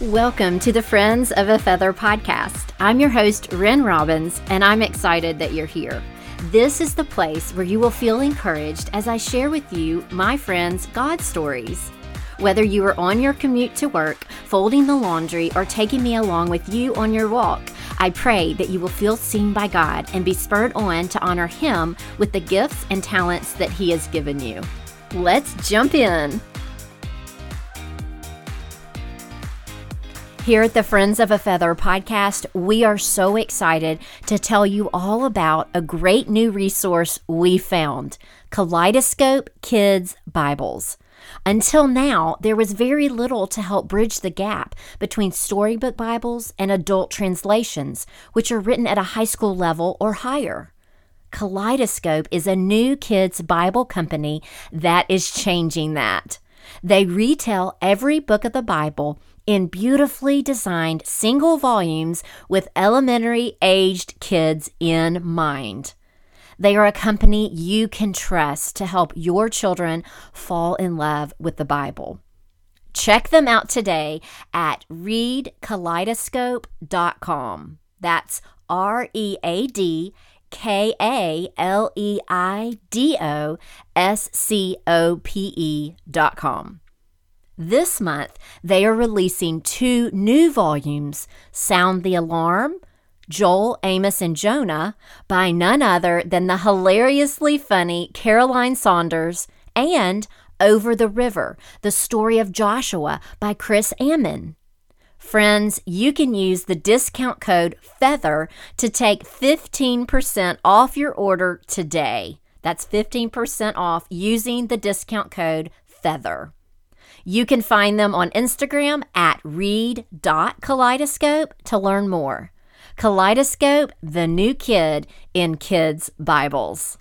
Welcome to the Friends of a Feather podcast. I'm your host, Ren Robbins, and I'm excited that you're here. This is the place where you will feel encouraged as I share with you, my friends, God stories. Whether you are on your commute to work, folding the laundry, or taking me along with you on your walk, I pray that you will feel seen by God and be spurred on to honor Him with the gifts and talents that He has given you. Let's jump in. Here at the Friends of a Feather podcast, we are so excited to tell you all about a great new resource we found Kaleidoscope Kids Bibles. Until now, there was very little to help bridge the gap between storybook Bibles and adult translations, which are written at a high school level or higher. Kaleidoscope is a new kids Bible company that is changing that. They retail every book of the Bible in beautifully designed single volumes with elementary aged kids in mind. They are a company you can trust to help your children fall in love with the Bible. Check them out today at readkaleidoscope.com. That's R E A D K A L E I D O S C O P E dot com. This month, they are releasing two new volumes Sound the Alarm, Joel, Amos, and Jonah, by none other than the hilariously funny Caroline Saunders, and Over the River, the story of Joshua by Chris Ammon. Friends, you can use the discount code FEATHER to take 15% off your order today. That's 15% off using the discount code FEATHER. You can find them on Instagram at read.kaleidoscope to learn more. Kaleidoscope, the new kid in kids' Bibles.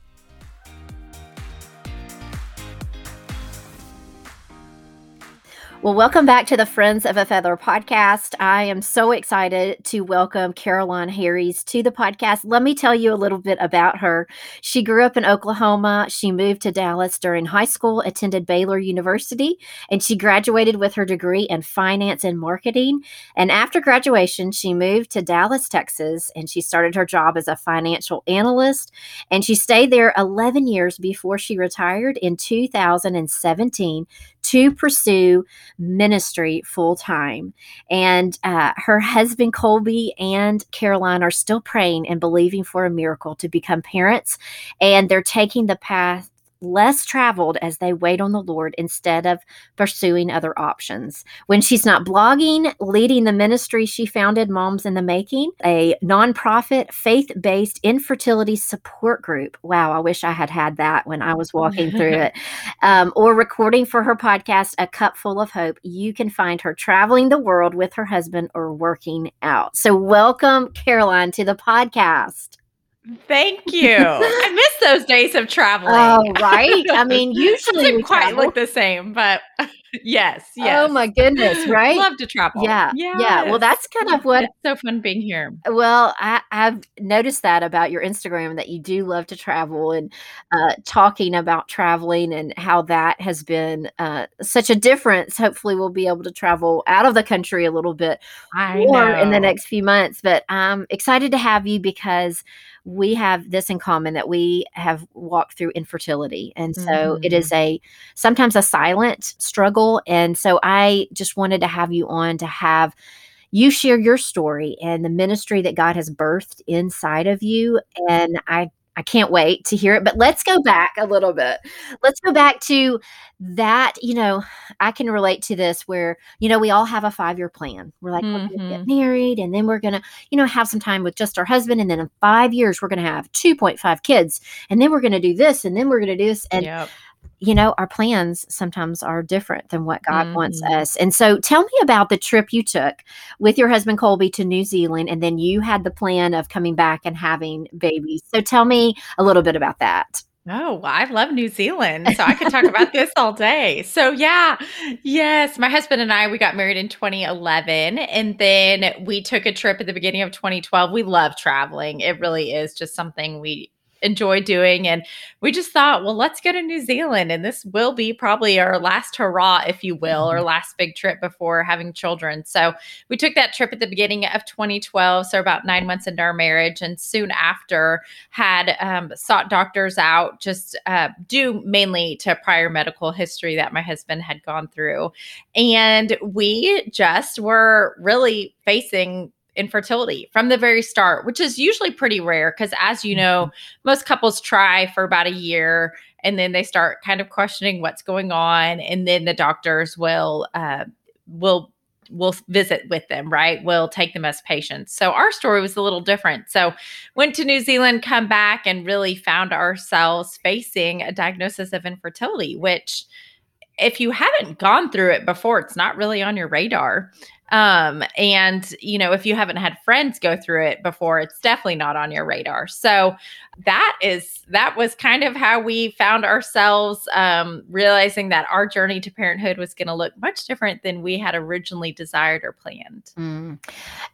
Well, welcome back to the Friends of a Feather podcast. I am so excited to welcome Caroline Harries to the podcast. Let me tell you a little bit about her. She grew up in Oklahoma. She moved to Dallas during high school, attended Baylor University, and she graduated with her degree in finance and marketing. And after graduation, she moved to Dallas, Texas, and she started her job as a financial analyst. And she stayed there 11 years before she retired in 2017 to pursue ministry full time. And uh, her husband, Colby, and Caroline are still praying and believing for a miracle to become parents. And they're taking the path less traveled as they wait on the Lord instead of pursuing other options. When she's not blogging, leading the ministry she founded, Moms in the Making, a nonprofit faith based infertility support group. Wow, I wish I had had that when I was walking through it. Um, or recording for her podcast, A Cup Full of Hope. You can find her traveling the world with her husband or working out. So, welcome, Caroline, to the podcast. Thank you. I miss those days of traveling. Oh, right. I mean, usually it quite travel. look the same, but yes, yes. Oh my goodness, right? Love to travel. Yeah, yes. yeah. Well, that's kind of what. It's so fun being here. Well, I, have noticed that about your Instagram that you do love to travel and uh, talking about traveling and how that has been uh, such a difference. Hopefully, we'll be able to travel out of the country a little bit I more know. in the next few months. But I'm excited to have you because we have this in common that we have walked through infertility. And so mm. it is a sometimes a silent struggle. And so I just wanted to have you on to have you share your story and the ministry that God has birthed inside of you. And I I can't wait to hear it. But let's go back a little bit. Let's go back to that. You know, I can relate to this where, you know, we all have a five year plan. We're like, mm-hmm. we're going to get married and then we're going to, you know, have some time with just our husband. And then in five years, we're going to have 2.5 kids. And then we're going to do this. And then we're going to do this. And, yep you know, our plans sometimes are different than what God mm-hmm. wants us. And so tell me about the trip you took with your husband Colby to New Zealand and then you had the plan of coming back and having babies. So tell me a little bit about that. Oh, I love New Zealand. So I could talk about this all day. So, yeah, yes, my husband and I, we got married in 2011. And then we took a trip at the beginning of 2012. We love traveling. It really is just something we enjoy doing. And we just thought, well, let's go to New Zealand. And this will be probably our last hurrah, if you will, mm-hmm. or last big trip before having children. So we took that trip at the beginning of 2012. So about nine months into our marriage. And soon after, had um, sought doctors out just uh, due mainly to prior medical history that my husband had gone through. And we just were really facing infertility from the very start, which is usually pretty rare because, as you know, mm-hmm. most couples try for about a year and then they start kind of questioning what's going on, and then the doctors will uh, will will visit with them, right? We'll take them as patients. So our story was a little different. So went to New Zealand, come back, and really found ourselves facing a diagnosis of infertility, which if you haven't gone through it before, it's not really on your radar. Um, and you know, if you haven't had friends go through it before, it's definitely not on your radar. So that is that was kind of how we found ourselves um, realizing that our journey to parenthood was going to look much different than we had originally desired or planned. Mm.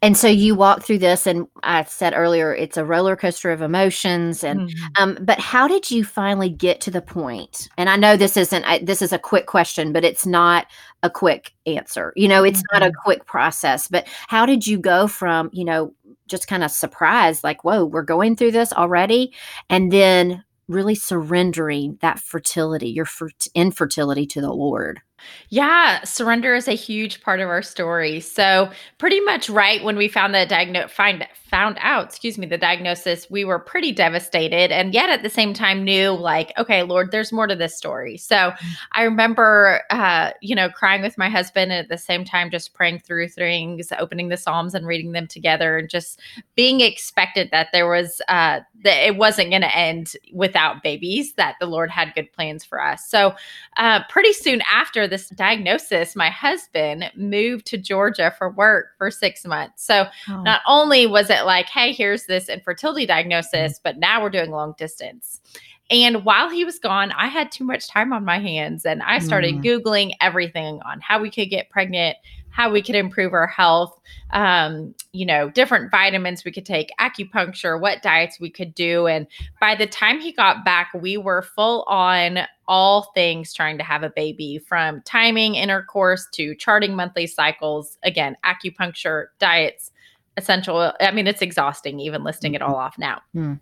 And so you walk through this, and I said earlier, it's a roller coaster of emotions. And mm-hmm. um, but how did you finally get to the point? And I know this isn't I, this is a quick question, but it's not a quick answer. You know, it's mm-hmm. not a mm-hmm. Process. But how did you go from you know just kind of surprised, like, whoa, we're going through this already. And then really surrendering that fertility, your infertility to the Lord. Yeah, surrender is a huge part of our story. So, pretty much right when we found the diagnosis, find found out, excuse me, the diagnosis, we were pretty devastated, and yet at the same time knew, like, okay, Lord, there's more to this story. So. I remember, uh, you know, crying with my husband, and at the same time, just praying through things, opening the Psalms and reading them together, and just being expected that there was uh, that it wasn't going to end without babies, that the Lord had good plans for us. So, uh, pretty soon after this diagnosis, my husband moved to Georgia for work for six months. So, oh. not only was it like, hey, here's this infertility diagnosis, mm-hmm. but now we're doing long distance. And while he was gone, I had too much time on my hands and I started mm. Googling everything on how we could get pregnant, how we could improve our health, um, you know, different vitamins we could take, acupuncture, what diets we could do. And by the time he got back, we were full on all things trying to have a baby from timing intercourse to charting monthly cycles. Again, acupuncture, diets, essential. I mean, it's exhausting even listing it all off now. Mm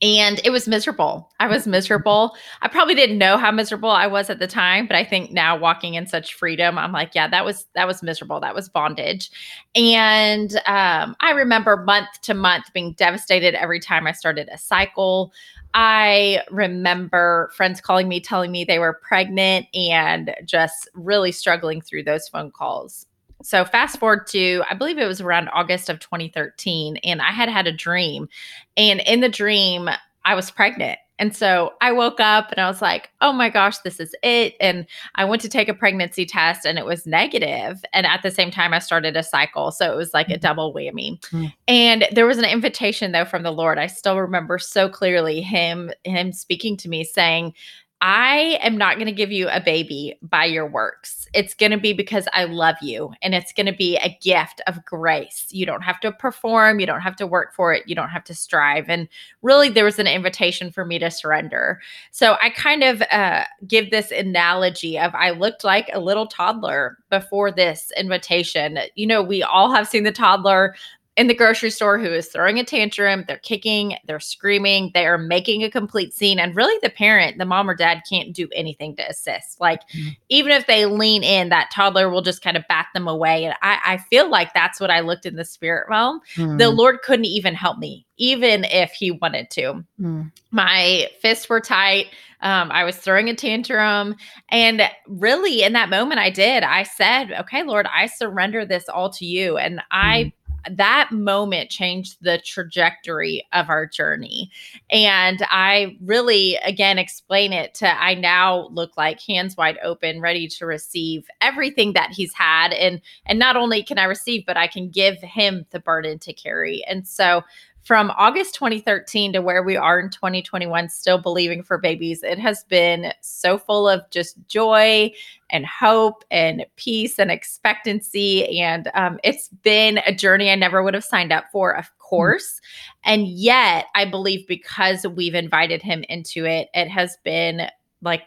and it was miserable. I was miserable. I probably didn't know how miserable I was at the time, but I think now walking in such freedom, I'm like, yeah, that was that was miserable. That was bondage. And um, I remember month to month being devastated every time I started a cycle. I remember friends calling me, telling me they were pregnant, and just really struggling through those phone calls so fast forward to i believe it was around august of 2013 and i had had a dream and in the dream i was pregnant and so i woke up and i was like oh my gosh this is it and i went to take a pregnancy test and it was negative and at the same time i started a cycle so it was like a mm-hmm. double whammy mm-hmm. and there was an invitation though from the lord i still remember so clearly him him speaking to me saying I am not going to give you a baby by your works. It's going to be because I love you and it's going to be a gift of grace. You don't have to perform, you don't have to work for it, you don't have to strive. And really, there was an invitation for me to surrender. So I kind of uh, give this analogy of I looked like a little toddler before this invitation. You know, we all have seen the toddler in the grocery store who is throwing a tantrum. They're kicking, they're screaming, they are making a complete scene. And really, the parent, the mom or dad, can't do anything to assist. Like, mm-hmm. even if they lean in, that toddler will just kind of bat them away. And I, I feel like that's what I looked in the spirit realm. Mm-hmm. The Lord couldn't even help me, even if He wanted to. Mm-hmm. My fists were tight. Um, I was throwing a tantrum. And really, in that moment, I did. I said, Okay, Lord, I surrender this all to you. And I mm that moment changed the trajectory of our journey. And I really, again, explain it to I now look like hands wide open, ready to receive everything that he's had. And and not only can I receive, but I can give him the burden to carry. And so from August 2013 to where we are in 2021, still believing for babies, it has been so full of just joy and hope and peace and expectancy. And um, it's been a journey I never would have signed up for, of course. And yet, I believe because we've invited him into it, it has been like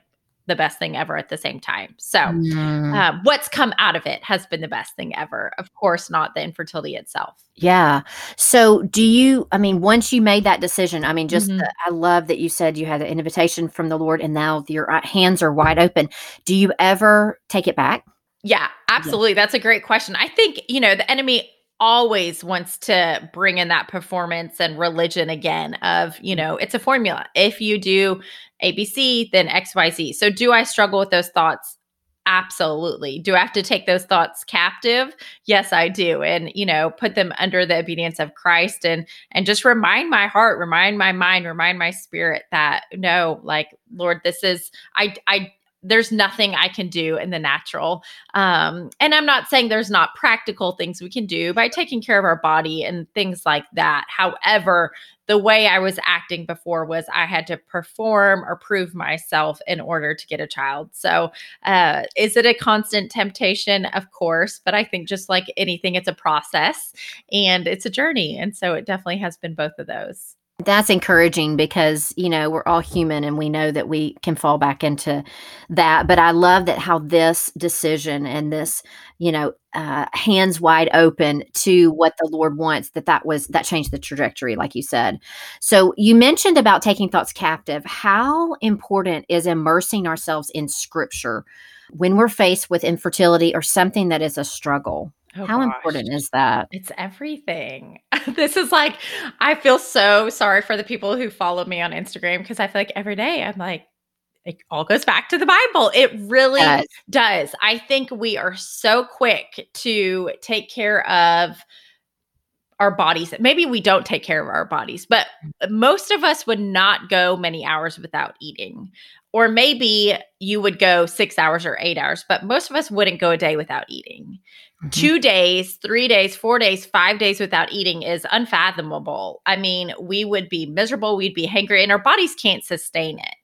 the best thing ever at the same time. So, Mm. um, what's come out of it has been the best thing ever. Of course, not the infertility itself. Yeah. So, do you, I mean, once you made that decision, I mean, just, Mhm. the, I love that you said you had an invitation from the Lord and now your uh, hands are wide open. Do you ever take it back? Yeah, absolutely. That's a great question. I think, you know, the enemy always wants to bring in that performance and religion again of, you know, it's a formula. If you do ABC, then XYZ. So do I struggle with those thoughts? Absolutely. Do I have to take those thoughts captive? Yes, I do. And, you know, put them under the obedience of Christ and and just remind my heart, remind my mind, remind my spirit that no, like Lord, this is I I there's nothing I can do in the natural. Um, and I'm not saying there's not practical things we can do by taking care of our body and things like that. However, the way I was acting before was I had to perform or prove myself in order to get a child. So, uh, is it a constant temptation? Of course. But I think just like anything, it's a process and it's a journey. And so it definitely has been both of those. That's encouraging because, you know, we're all human and we know that we can fall back into that. But I love that how this decision and this, you know, uh, hands wide open to what the Lord wants, that that was, that changed the trajectory, like you said. So you mentioned about taking thoughts captive. How important is immersing ourselves in scripture when we're faced with infertility or something that is a struggle? Oh, How gosh. important is that? It's everything. this is like, I feel so sorry for the people who follow me on Instagram because I feel like every day I'm like, it all goes back to the Bible. It really Yes. does. I think we are so quick to take care of our bodies. Maybe we don't take care of our bodies, but mm. most of us would not go many hours without eating. Or maybe you would go six hours or eight hours, but most of us wouldn't go a day without eating. Mm-hmm. two days, three days, four days, five days without eating is unfathomable. I mean, we would be miserable, we'd be hungry, and our bodies can't sustain it.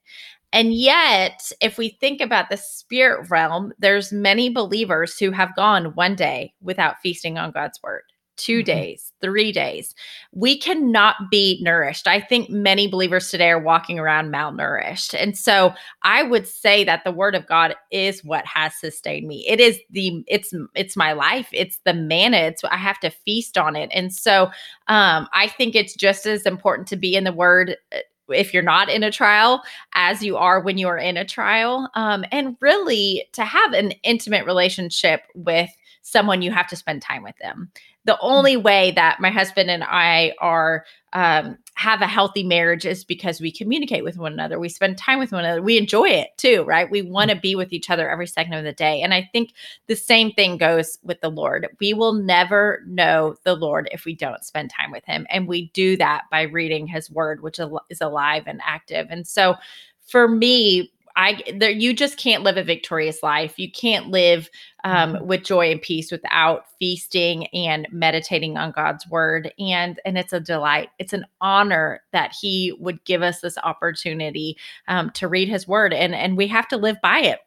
And yet, if we think about the spirit realm, there's many believers who have gone one day without feasting on God's word. 2 Mhm. days, three days. We cannot be nourished. I think many believers today are walking around malnourished. And so I would say that the word of God is what has sustained me. It is the it's it's my life. It's the manna. It's I have to feast on it. And so um I think it's just as important to be in the word uh, if you're not in a trial as you are when you are in a trial um and really to have an intimate relationship with someone you have to spend time with them the only way that my husband and I are um, have a healthy marriage is because we communicate with one another. We spend time with one another. We enjoy it too, right? We want to be with each other every second of the day. And I think the same thing goes with the Lord. We will never know the Lord if we don't spend time with Him, and we do that by reading His Word, which is alive and active. And so, for me. I there you just can't live a victorious life. You can't live um, with joy and peace without feasting and meditating on God's word. And and it's a delight. It's an honor that He would give us this opportunity um, to read His word, and and we have to live by it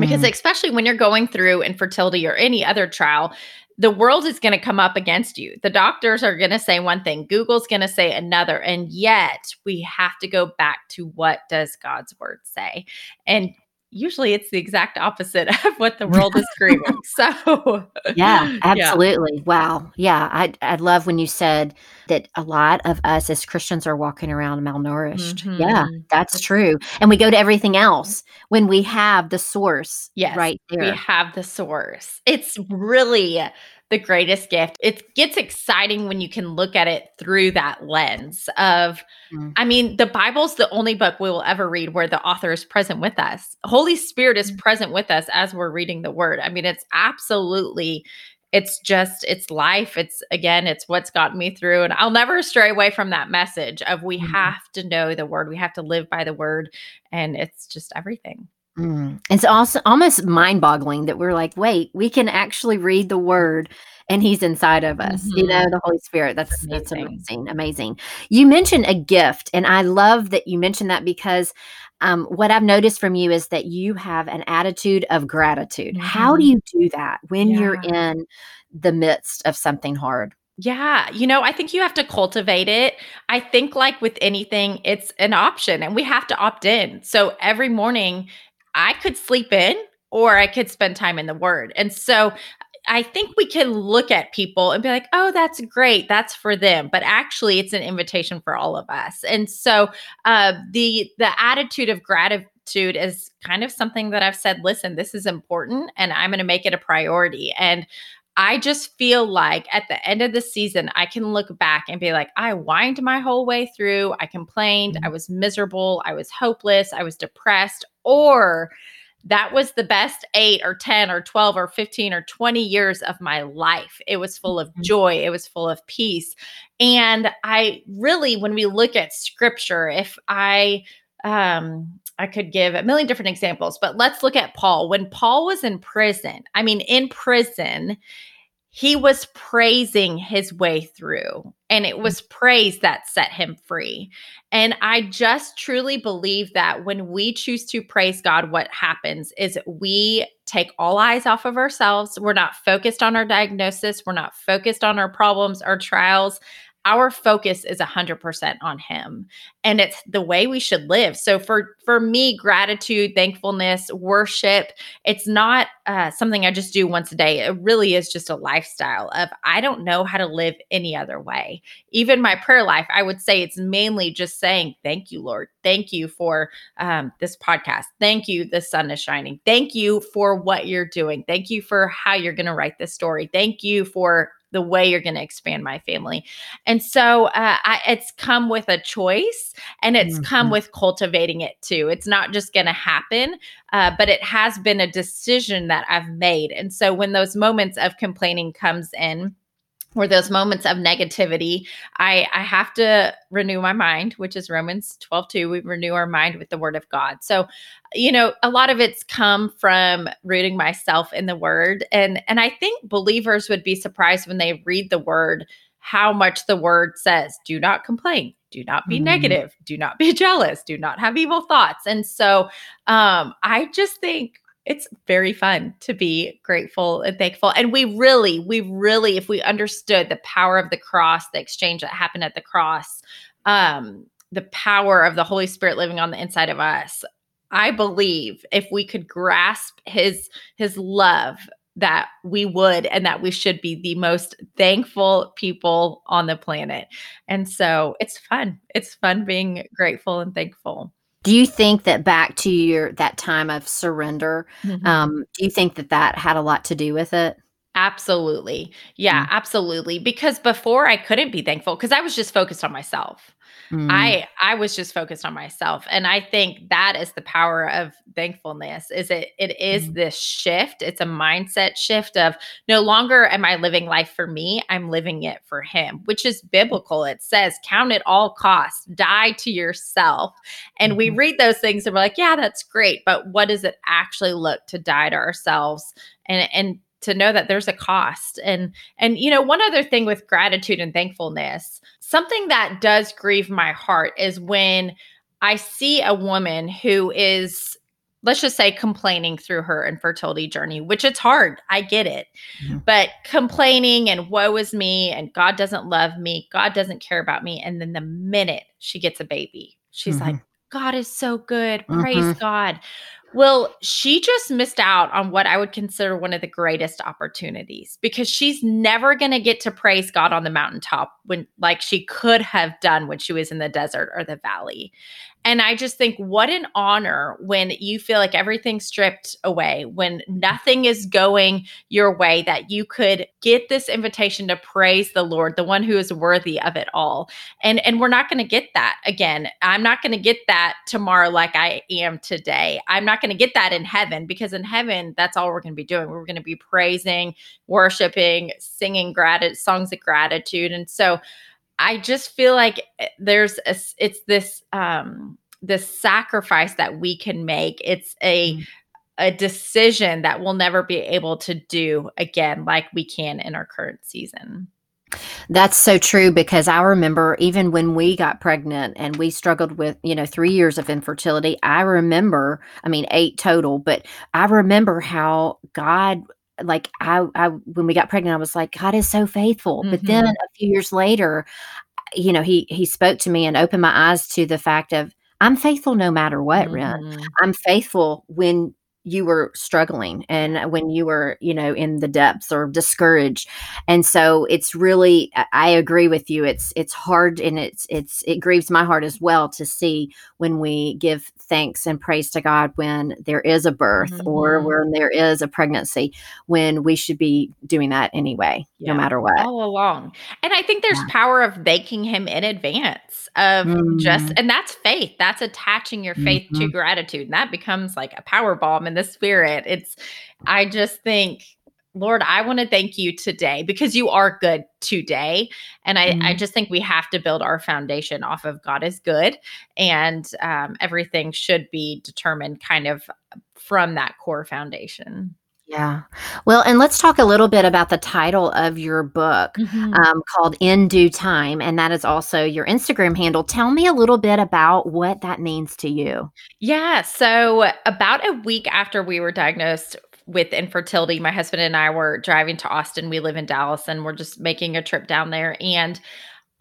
because Mm. especially when you're going through infertility or any other trial the world is going to come up against you the doctors are going to say one thing google's going to say another and yet we have to go back to what does god's word say and usually it's the exact opposite of what the world is screaming so Yeah, absolutely. Wow. Yeah, I I love when you said that a lot of us as Christians are walking around malnourished. Yeah, Mhm. that's true. And we go to everything else when we have the source Yes, right we have the source. It's really the greatest gift. It gets exciting when you can look at it through that lens of, Mm. I mean, the Bible's the only book we will ever read where the author is present with us. Holy Spirit is Mm. present with us as we're reading the word. I mean, it's absolutely. It's just, it's life. It's again, it's what's gotten me through. And I'll never stray away from that message of we Mhm. have to know the word. We have to live by the word. And it's just everything. Mm. It's also almost mind-boggling that we're like, wait, we can actually read the word and he's inside of us. You know, Mhm. the Holy Spirit. That's that's amazing. amazing. Amazing. You mentioned a gift, and I love that you mentioned that because um, what I've noticed from you is that you have an attitude of gratitude. How do Mhm. you do that when you're in the midst of something hard? Yeah, you know, I think you have to cultivate it. I think, like with anything, it's an option and we have to opt in. So every morning, I could sleep in or I could spend time in the Word. And so I think we can look at people and be like, oh, that's great. That's for them. But actually, it's an invitation for all of us. And so uh, the the attitude of gratitude is kind of something that I've said, listen, this is important and I'm going to make it a priority. And I just feel like at the end of the season, I can look back and be like, I whined my whole way through. I complained. I mm-hmm. was miserable. I was hopeless. I was depressed. Or that was the best eight or 10 or 12 or 15 or 20 years of my life. It was full of mm-hmm. joy, it was full of peace. And I really, when we look at scripture, if I, um, I could give a million different examples, but let's look at Paul. When Paul was in prison, I mean, in prison, he was praising his way through and it was praise that set him free. And i just truly believe that when we choose to praise god what happens is we take all eyes off of ourselves. We're not focused on our diagnosis. We're not focused on our problems our trials our focus is 100% on him and it's the way we should live. So for for me gratitude thankfulness worship it's not uh, something i just do once a day. It really is just a lifestyle of i don't know how to live any other way. Even my prayer life i would say it's mainly just saying thank you lord. Thank you for um, this podcast. Thank you the sun is shining. Thank you for what you're doing. Thank you for how you're going to write this story. Thank you for the way you're going to expand my family. And so uh, I, it's come with a choice and it's mm-hmm. come with cultivating it too. It's not just going to happen, uh, but it has been a decision that I've made. And so when those moments of complaining comes in, or those moments of negativity, I, I have to renew my mind, which is Romans 12, 2. We renew our mind with the word of God. So, you know, a lot of it's come from rooting myself in the word. And and I think believers would be surprised when they read the word how much the word says, do not complain, do not be mm-hmm. negative, do not be jealous, do not have evil thoughts. And so um, I just think it's very fun to be grateful and thankful. And we really, we really, if we understood the power of the cross, the exchange that happened at the cross, um, the power of the Holy Spirit living on the inside of us, I believe if we could grasp his his love that we would and that we should be the most thankful people on the planet. And so it's fun. It's fun being grateful and thankful. Do you think that back to your that time of surrender, mm-hmm. um, do you think that that had a lot to do with it? Absolutely. Yeah, mm-hmm. absolutely. Because before I couldn't be thankful because I was just focused on myself. Mm. I I was just focused on myself and I think that is the power of thankfulness is it it is mm. this shift it's a mindset shift of no longer am I living life for me I'm living it for him which is biblical it says count it all costs die to yourself and mm-hmm. we read those things and we're like yeah that's great but what does it actually look to die to ourselves and and to know that there's a cost and and you know one other thing with gratitude and thankfulness something that does grieve my heart is when i see a woman who is let's just say complaining through her infertility journey which it's hard i get it mm-hmm. but complaining and woe is me and god doesn't love me god doesn't care about me and then the minute she gets a baby she's mm-hmm. like god is so good praise mm-hmm. god well, she just missed out on what I would consider one of the greatest opportunities because she's never going to get to praise God on the mountaintop when like she could have done when she was in the desert or the valley. And I just think what an honor when you feel like everything's stripped away, when nothing is going your way, that you could get this invitation to praise the Lord, the one who is worthy of it all. And and we're not going to get that again. I'm not going to get that tomorrow like I am today. I'm not going to get that in heaven because in heaven that's all we're going to be doing. We're going to be praising, worshiping, singing gratitude songs of gratitude. And so I just feel like eh, there's a, it's this um this sacrifice that we can make. It's a mm. a decision that we'll never be able to do again like we can in our current season. That's so true because I remember even when we got pregnant and we struggled with, you know, three years of infertility, I remember, I mean, eight total, but I remember how God like I, I when we got pregnant, I was like, God is so faithful. But then Mhm. a few years later, you know, he he spoke to me and opened my eyes to the fact of I'm faithful no matter what, Ren. Mhm. I'm faithful when you were struggling and when you were, you know, in the depths or discouraged. And so it's really I agree with you. It's it's hard and it's it's it grieves my heart as well to see when we give thanks and praise to God when there is a birth or Mhm. when there is a pregnancy when we should be doing that anyway, no matter what. All along. And I think there's Yeah. power of thanking him in advance of just Mm. and that's faith. That's attaching your faith to Mhm. gratitude. And that becomes like a power bomb in the spirit. It's I just think, Lord, I want to thank you today because you are good today. And I, I Mm. just think we have to build our foundation off of God is good. And um, everything should be determined kind of from that core foundation. Yeah. Well, and let's talk a little bit about the title of your book Mhm. um, called In Due Time. And that is also your Instagram handle. Tell me a little bit about what that means to you. Yeah. So, about a week after we were diagnosed with infertility, my husband and I were driving to Austin. We live in Dallas and we're just making a trip down there. And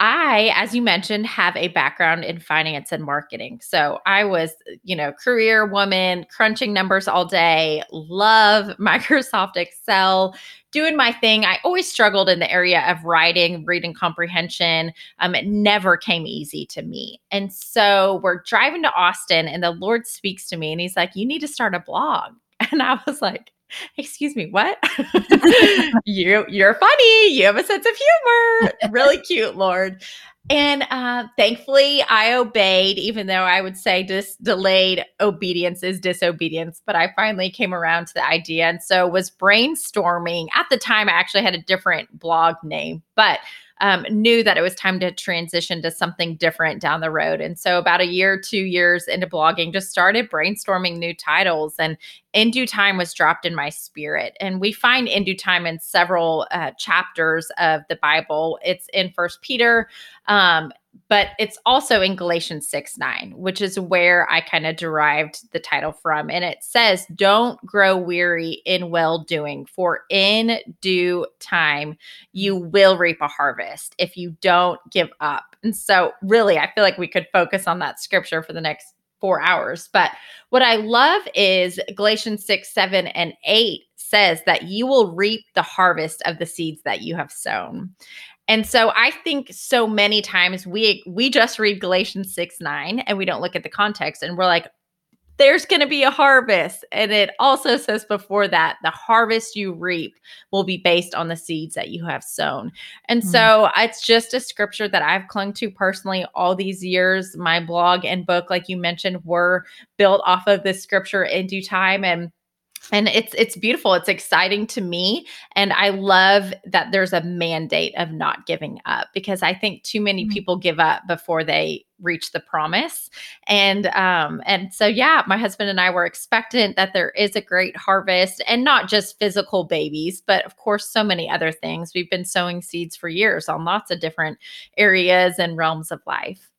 I, as you mentioned, have a background in finance and marketing. So I was, you know, career woman, crunching numbers all day, love Microsoft Excel, doing my thing. I always struggled in the area of writing, reading comprehension. Um, it never came easy to me. And so we're driving to Austin, and the Lord speaks to me and he's like, You need to start a blog. And I was like, excuse me what? You you're funny. You have a sense of humor. Really cute lord. And uh, thankfully i obeyed even though i would say this delayed obedience is disobedience but i finally came around to the idea. And so was brainstorming. At the time i actually had a different blog name but um, knew that it was time to transition to something different down the road. And so, about a year, two years into blogging, just started brainstorming new titles. And in due time was dropped in my spirit. And we find in due time in several uh, chapters of the Bible. It's in First Peter, um, but it's also in Galatians 6 9, which is where I kind of derived the title from. And it says, Don't grow weary in well doing, for in due time you will reap a harvest if you don't give up. And so, really, I feel like we could focus on that scripture for the next four hours. But what I love is Galatians 6, 7, and 8 says that you will reap the harvest of the seeds that you have sown. And so I think so many times we we just read Galatians 6 9 and we don't look at the context and we're like, there's going to be a harvest. And it also says before that the harvest you reap will be based on the seeds that you have sown. And Mm. so it's just a scripture that I've clung to personally all these years. My blog and book, like you mentioned, were built off of this scripture in due time. And and it's it's beautiful. It's exciting to me. And i love that there's a mandate of not giving up because i think too many Mhm. people give up before they reach the promise. And um and so yeah my husband and i were expectant that there is a great harvest and not just physical babies but of course so many other things. We've been sowing seeds for years on lots of different areas and realms of life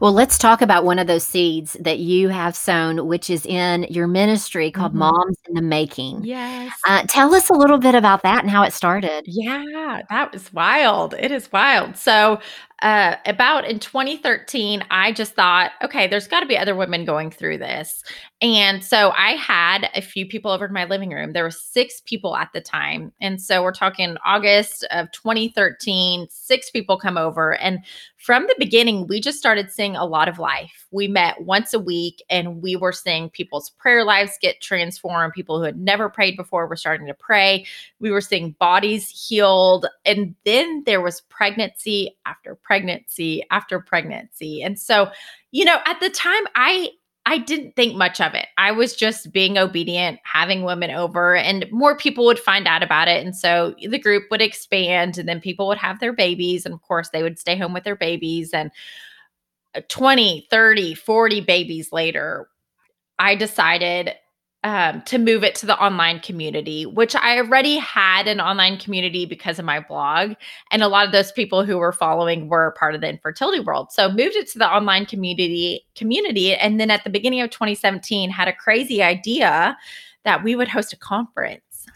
Well, let's talk about one of those seeds that you have sown, which is in your ministry called Mhm. Moms in the Making. yes Uh, tell us a little bit about that and how it started. Yeah, that was wild. It is wild. So, uh, about in 2013, I just thought, okay, there's got to be other women going through this. And so I had a few people over to my living room. There were six people at the time. And so we're talking August of 2013, six people come over. And from the beginning, we just started seeing a lot of life. We met once a week and we were seeing people's prayer lives get transformed. People who had never prayed before were starting to pray we were seeing bodies healed and then there was pregnancy after pregnancy after pregnancy. And so you know at the time i i didn't think much of it. I was just being obedient having women over and more people would find out about it. And so the group would expand and then people would have their babies and of course they would stay home with their babies. And uh, 20 30 40 babies later i decided um, to move it to the online community, which I already had an online community because of my blog. And a lot of those people who were following were part of the infertility world. So moved it to the online community community. And then at the beginning of 2017, had a crazy idea that we would host a conference.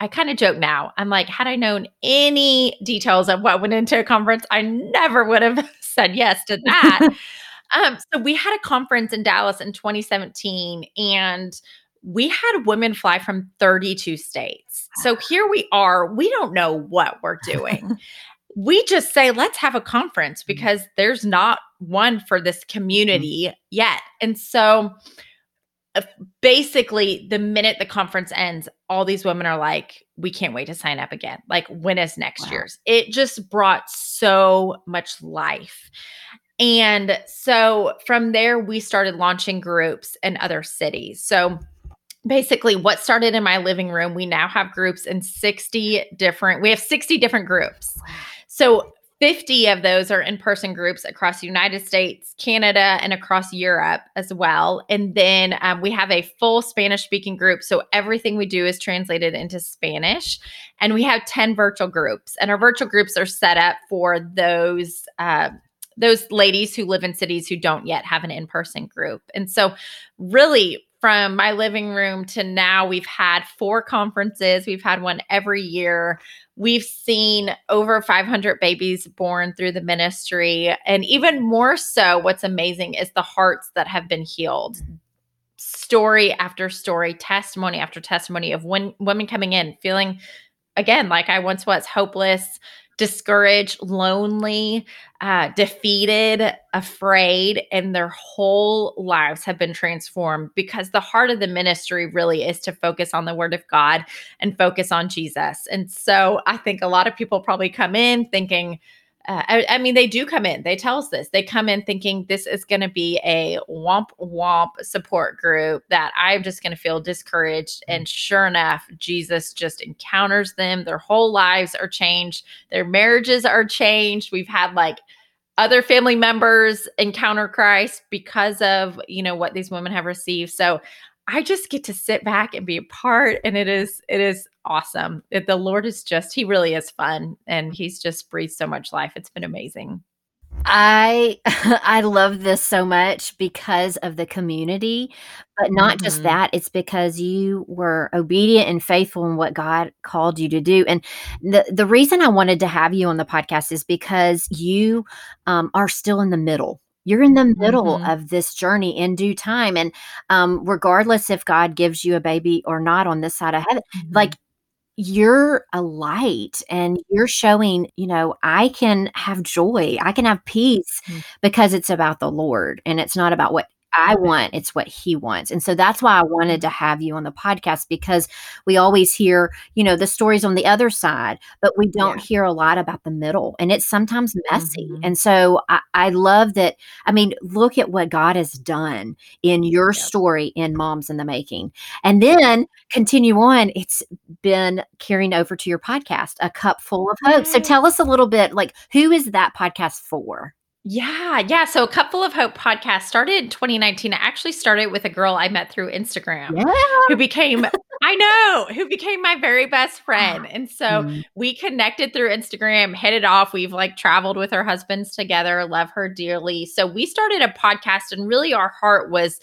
I kind of joke now. I'm like, had I known any details of what went into a conference, I never would have said yes to that. um, so we had a conference in Dallas in 2017, and we had women fly from 32 states. So here we are. We don't know what we're doing. we just say, let's have a conference mm-hmm. because there's not one for this mm-hmm. community yet. And so uh, basically, the minute the conference ends, all these women are like, we can't wait to sign up again. Like, when is next wow. year's? It just brought so much life. And so from there, we started launching groups in other cities. So basically what started in my living room we now have groups in 60 different we have 60 different groups. So 50 of those are in-person groups across the united states canada and across europe as well. And then um, we have a full spanish speaking group. So everything we do is translated into spanish. And we have 10 virtual groups. And our virtual groups are set up for those uh, those ladies who live in cities who don't yet have an in-person group. And so really from my living room to now, we've had four conferences. We've had one every year. We've seen over 500 babies born through the ministry. And even more so, what's amazing is the hearts that have been healed. Story after story, testimony after testimony of when, women coming in feeling, again, like I once was hopeless, discouraged, lonely, uh, defeated, afraid, and their whole lives have been transformed because the heart of the ministry really is to focus on the Word of God and focus on Jesus. And so I think a lot of people probably come in thinking, uh, I, I, mean, they do come in. They tell us this. They come in thinking this is going to be a womp womp support group that I'm just going to feel discouraged. Mm. And sure enough, Jesus just encounters them. Their whole lives are changed. Their marriages are changed. We've had like other family members encounter Christ because of you know what these women have received. So I just get to sit back and be a part and it is it is awesome. It, the Lord is just he really is fun and he's just breathed so much life. It's been amazing. I I love this so much because of the community, but not mm-hmm. just that, it's because you were obedient and faithful in what God called you to do. And the the reason I wanted to have you on the podcast is because you um, are still in the middle you're in the middle mm-hmm. of this journey in due time and um, regardless if god gives you a baby or not on this side of heaven mm-hmm. like you're a light and you're showing, you know, I can have joy, I can have peace mm-hmm. because it's about the Lord and it's not about what I want, it's what he wants. And so that's why I wanted to have you on the podcast because we always hear, you know, the stories on the other side, but we don't yeah. hear a lot about the middle and it's sometimes messy. Mm-hmm. And so I, I, love that. I mean, look at what God has done in your yep. story in Moms in the Making. And then continue on, it's been carrying over to your podcast, A Cup Full of Hope. So tell us a little bit like, who is that podcast for? Yeah, yeah. So A Cup Full of Hope podcast started in 2019. I actually started with a girl I met through Instagram yeah. who became I know, who became my very best friend. And so mm. we connected through Instagram, hit it off. We've like traveled with her husbands together, love her dearly. So we started a podcast and really our heart was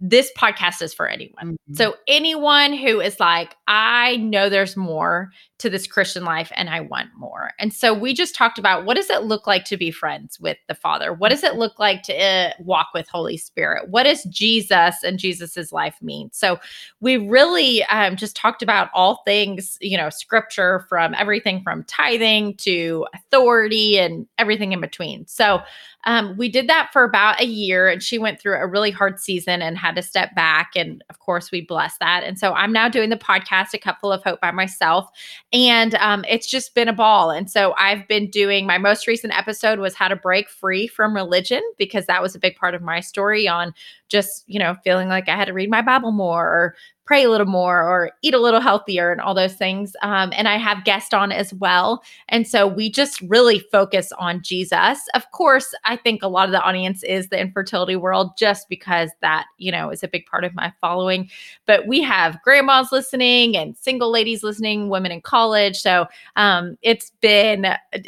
this podcast is for anyone. Mm-hmm. So anyone who is like, I know there's more to this Christian life and I want more. And so we just talked about what does it look like to be friends with the Father? What does it look like to uh, walk with Holy Spirit? What does Jesus and Jesus's life mean? So we really um, just talked about all things, you know, scripture from everything from tithing to authority and everything in between. So um, we did that for about a year and she went through a really hard season and had to step back. And of course, we blessed that. And so I'm now doing the podcast, A Cup Full of Hope by myself. And um, it's just been a ball. And so I've been doing my most recent episode was how to break free from religion because that was a big part of my story on just, you know, feeling like I had to read my Bible more or pray a little more or eat a little healthier and all those things. Um, and I have guests on as well. And so we just really focus on Jesus. Of course, I think a lot of the audience is the infertility world just because that, you know, is a big part of my following. But we have grandmas listening and single ladies listening, women in college. So um, it's been,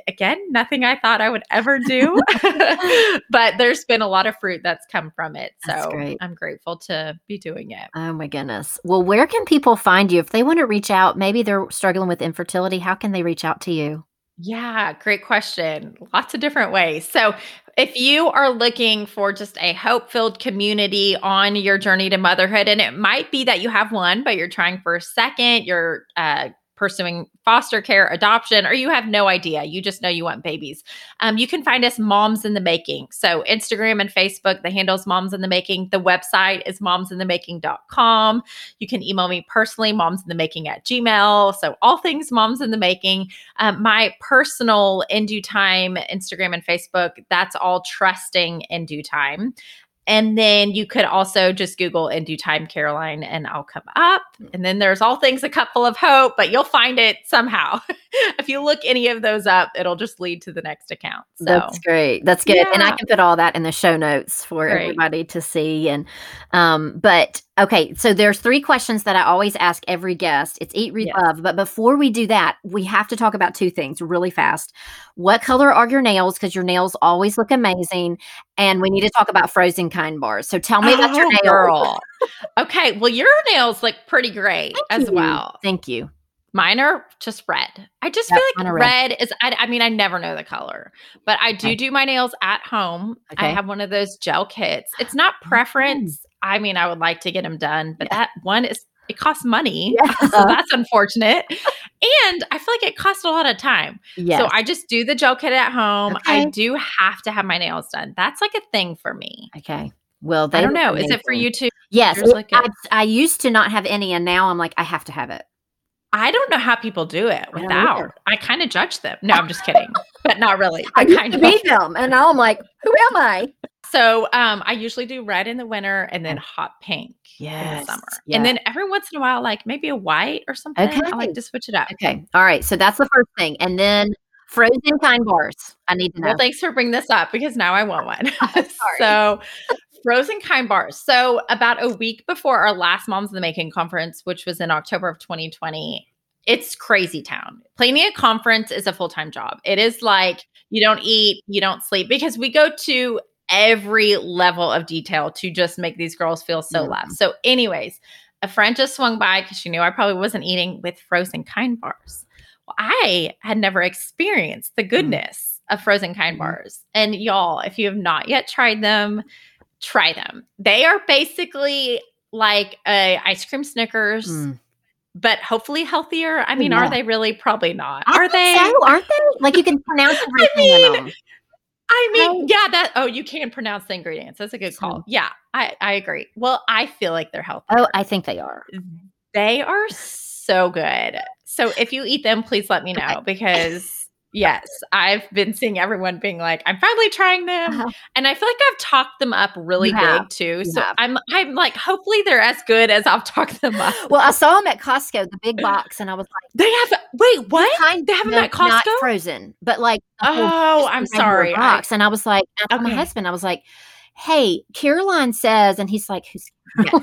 again, nothing I thought I would ever do. but there's been a lot of fruit that's come from it. So I'm grateful to be doing it. Oh my goodness. Well, where can people find you if they want to reach out? Maybe they're struggling with infertility. How can they reach out to you? Yeah, great question. Lots of different ways. So, if you are looking for just a hope filled community on your journey to motherhood, and it might be that you have one, but you're trying for a second, you're uh, pursuing foster care, adoption, or you have no idea. You just know you want babies. Um, you can find us Moms in the Making. So Instagram and Facebook, the handle's Moms in the Making. The website is momsinthemaking.com. You can email me personally, moms in the making at gmail. So all things moms in the making. Um, my personal in due time Instagram and Facebook, that's all trusting in due time. And then you could also just Google in due time Caroline and I'll come up. Hmm. And then there's all things a cup full of hope, but you'll find it somehow. if you look any of those up, it'll just lead to the next account. So that's great. That's good. Yeah. And I can put all that in the show notes for great. everybody to see. And um, but Okay, so there's three questions that I always ask every guest. It's eat, read, yes. love. But before we do that, we have to talk about two things really fast. What color are your nails? Because your nails always look amazing. And we need to talk about frozen kind bars. So tell me oh, about your oh, nails. Girl. okay, well, your nails look pretty great Thank as you. well. Thank you. Mine are just red. I just yep, feel like red, red, is, I, I, mean, I never know the color, but I do okay. do my nails at home. Okay. I have one of those gel kits. It's not oh, preference. I mean, I would like to get them done, but yeah. that one is, it costs money. Yeah. so that's unfortunate. and I feel like it costs a lot of time. Yes. So I just do the gel kit at home. Okay. I do have to have my nails done. That's like a thing for me. Okay. Well, I don't know. Is it for you too? Yes. It, I, I used to not have any, and now I'm like, I have to have it. I don't know how people do it without. I, I kind of judge them. No, I'm just kidding, but not really. I, I kind of be them, and now I'm like, who am I? So um, I usually do red in the winter and then hot pink yes. in the summer, yeah. and then every once in a while, like maybe a white or something. Okay. I like to switch it up. Okay, all right. So that's the first thing, and then frozen kind bars. I need to know. Well, thanks for bringing this up because now I want one. so frozen kind bars. So, about a week before our last Moms in the Making conference, which was in October of 2020, it's crazy town. Planning a conference is a full time job. It is like you don't eat, you don't sleep because we go to every level of detail to just make these girls feel so mm. loved. So, anyways, a friend just swung by because she knew I probably wasn't eating with frozen kind bars. Well, I had never experienced the mm. goodness mm. of frozen kind mm. bars. And y'all, if you have not yet tried them, try them. They are basically like a ice cream Snickers. Mm. But hopefully healthier. I mean, yeah. are they really? Probably not. I are they? So, aren't they? Like you can pronounce everything I mean, I mean, yeah, that oh, you can pronounce the ingredients. That's a good call. Yeah, I, I agree. Well, I feel like they're healthy. Oh, I think they are. They are so good. So if you eat them, please let me know because Yes, I've been seeing everyone being like, "I'm finally trying them," uh-huh. and I feel like I've talked them up really big too. You so have. I'm, I'm like, hopefully they're as good as I've talked them up. Well, I saw them at Costco, the big box, and I was like, "They have wait, what? Kind, they have them at Costco, not frozen, but like, oh, I'm sorry, box." I, and I was like, okay. my husband, I was like, "Hey, Caroline says," and he's like, "Who's?" Yes.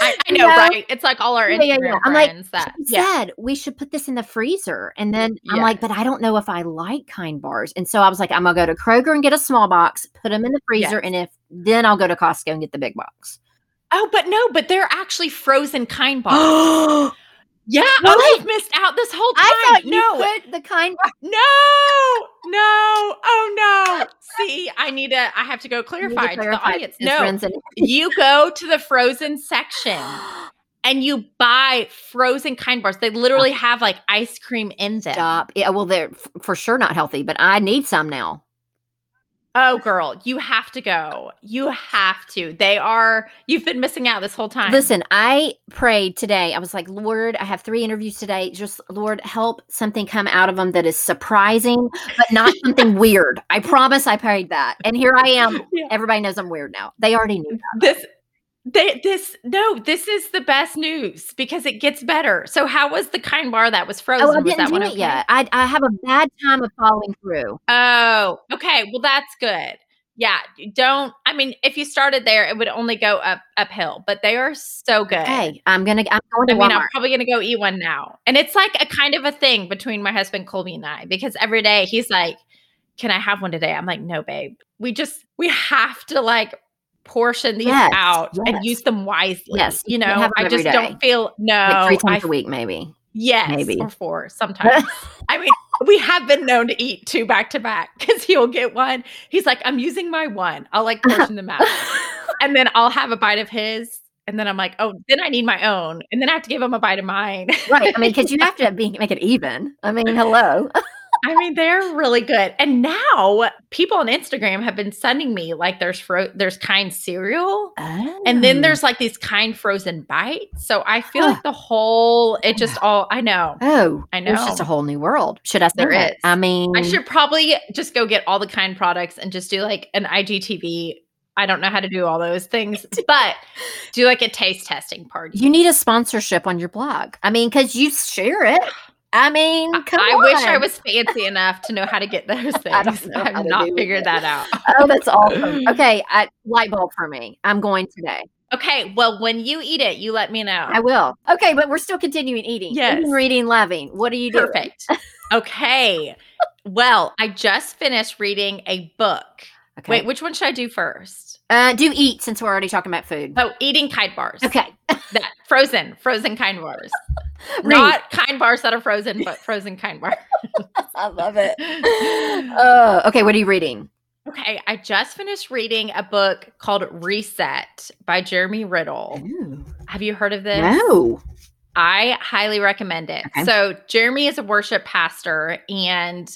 I, I know, right? It's like all our Instagram yeah, yeah, I'm like, that yeah. said we should put this in the freezer. And then I'm like, but I don't know if I like kind bars. And so I was like, I'm gonna go to Kroger and get a small box, put them in the freezer, yes. and if then I'll go to Costco and get the big box. Oh, but no, but they're actually frozen kind bars. Yeah, what? oh, you've missed out this whole time. I thought no. put the kind. Uh, no, no, oh no. Uh, See, I need to. I have to go clarify to, clarify to the audience. No, you go to the frozen section and you buy frozen kind bars. They literally have like ice cream in them. Stop. Yeah, well, they're f- for sure not healthy, but I need some now. Oh, girl, you have to go. You have to. They are, you've been missing out this whole time. Listen, I prayed today. I was like, Lord, I have three interviews today. Just, Lord, help something come out of them that is surprising, but not something weird. I promise I prayed that. And here I am. Yeah. Everybody knows I'm weird now. They already knew that. This, they, this no, this is the best news because it gets better. So, how was the kind bar that was oh, frozen? Oh, I didn't do it okay? yet. I, I have a bad time of following through. Oh, okay. Well, that's good. Yeah, don't. I mean, if you started there, it would only go up uphill. But they are so good. Hey, I'm gonna. I'm going to. I mean, Walmart. I'm probably gonna go eat one now. And it's like a kind of a thing between my husband Colby and I because every day he's like, "Can I have one today?" I'm like, "No, babe. We just we have to like portion these Yes, out yes. and use them wisely. Yes, You know, I just day. don't feel no. like three times I a week, maybe. Yes, Maybe. or four sometimes. I mean, we have been known to eat two back to back because he'll get one. He's like, I'm using my one. I'll like portion them out. And then I'll have a bite of his. And then I'm like, oh, then I need my own. And then I have to give him a bite of mine. right. I mean, because you have to be, make it even. I mean, hello. I mean, they're really good. And now people on Instagram have been sending me like there's fro- there's kind cereal. And then Oh. there's like these kind frozen bites. So I feel Huh. like the whole, it just all, I know. Oh, I know. It's just a whole new world. Should I say There is. I mean, I should probably just go get all the kind products and just do like an IGTV. I don't know how to do all those things, but do like a taste testing party. you need a sponsorship on your blog. I mean, because you share it. I mean, I- come I on. wish I was fancy enough to know how to get those things. I don't know I to not figured that out. Oh, that's awesome. Okay, I, light bulb for me. I'm going today. Okay, well, when you eat it, you let me know. I will. Okay, but we're still continuing eating. Yes. Eating, reading, loving. What are you doing? Perfect. Okay. Well, I just finished reading a book. Okay. Wait, which one should I do first? Uh, do eat since we're already talking about food. Oh, eating kind bars. Okay. That frozen, frozen kind bars. Not kind bars that are frozen, but frozen kind bars. I love it. Uh, okay, what are you reading? okay, I just finished reading a book called Reset by Jeremy Riddle. Ooh. Have you heard of this? No. I highly recommend it. Okay. So, Jeremy is a worship pastor, and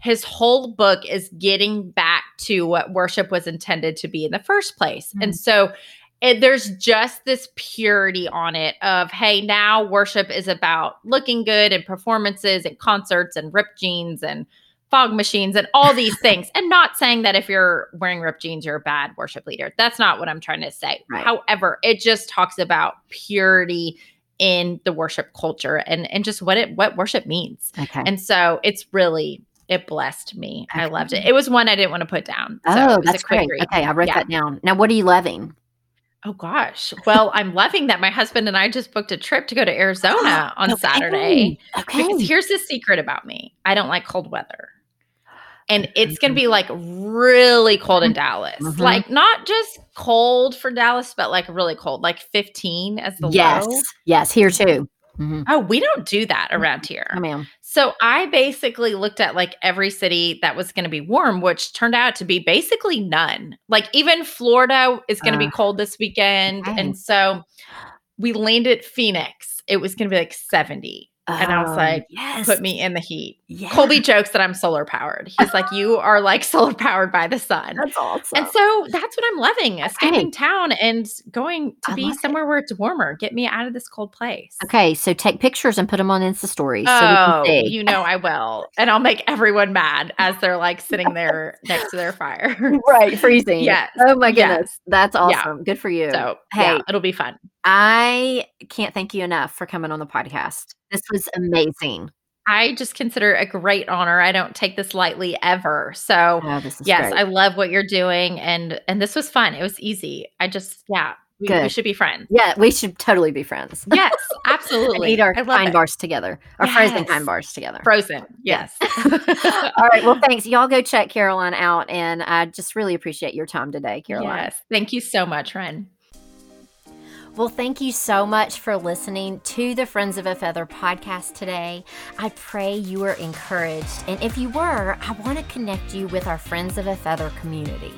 his whole book is getting back to what worship was intended to be in the first place. Mm-hmm. And so, it, there's just this purity on it of, hey, now worship is about looking good and performances and concerts and ripped jeans and fog machines and all these things. And not saying that if you're wearing ripped jeans, you're a bad worship leader. That's not what I'm trying to say. Right. However, it just talks about purity in the worship culture and and just what it what worship means. Okay. And so it's really it blessed me. I loved it. It was one I didn't want to put down. So oh, that's a quick great. read. Okay, I wrote Yeah. that down. Now, what are you loving? Oh gosh. Well, I'm loving that my husband and I just booked a trip to go to Arizona on Okay. Saturday. Okay. Because here's the secret about me. I don't like cold weather. And it's going to be like really cold in Dallas. Mhm. Like not just cold for Dallas, but like really cold, like 15 as the yes. low. Yes. Yes, here too. Mhm. Oh, we don't do that around here. I mean, So I basically looked at like every city that was going to be warm, which turned out to be basically none. Like even Florida is going to Uh, be cold this weekend. And so we landed Phoenix. It was going to be like 70. And I was oh, like, yes. Put me in the heat. yeah. Colby jokes that I'm solar powered. He's like, You are like solar powered by the sun. That's awesome. And so that's what I'm loving escaping town and going to I be love it. somewhere where it's warmer. Get me out of this cold place. okay, so take pictures and put them on Insta stories so we Oh, can see. you know I will. And I'll make everyone mad as they're like sitting there next to their fire. right, freezing. Yes, Oh my yes. goodness. That's Yeah. awesome. Good for you. So, Hey. yeah, it'll be fun. I can't thank you enough for coming on the podcast. This was amazing. I just consider it a great honor. I don't take this lightly ever. So, Oh, yes, great. I love what you're doing and and this was fun. It was easy. I just yeah, we, we should be friends. yeah, we should totally be friends. Yes, absolutely. eat our kind bars together, our frozen Yes. kind bars together. Frozen. Yes. All right. Well, thanks. Y'all go check Caroline out. And I just really appreciate your time today, Caroline. Yes. Thank you so much, Ren. Well, thank you so much for listening to the Friends of a Feather podcast today. I pray you were encouraged. And if you were, I want to connect you with our Friends of a Feather community.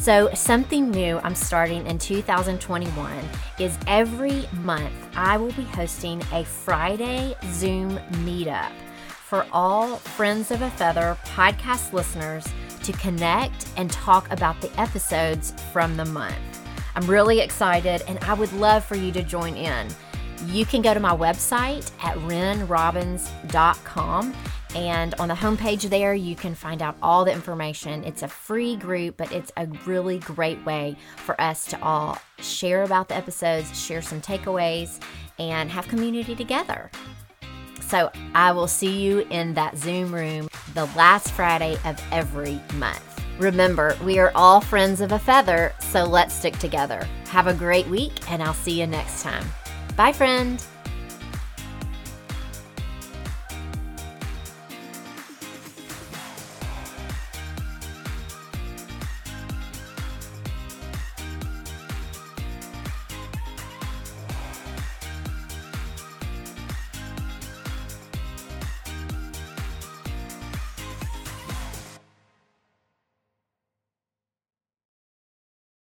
So, something new I'm starting in 2021 is every month I will be hosting a Friday Zoom meetup for all Friends of a Feather podcast listeners to connect and talk about the episodes from the month. I'm really excited and I would love for you to join in. You can go to my website at renrobbins.com and on the homepage there you can find out all the information. It's a free group, but it's a really great way for us to all share about the episodes, share some takeaways, and have community together. So I will see you in that Zoom room the last Friday of every month. Remember, we are all friends of a feather, so let's stick together. Have a great week, and I'll see you next time. Bye, friend.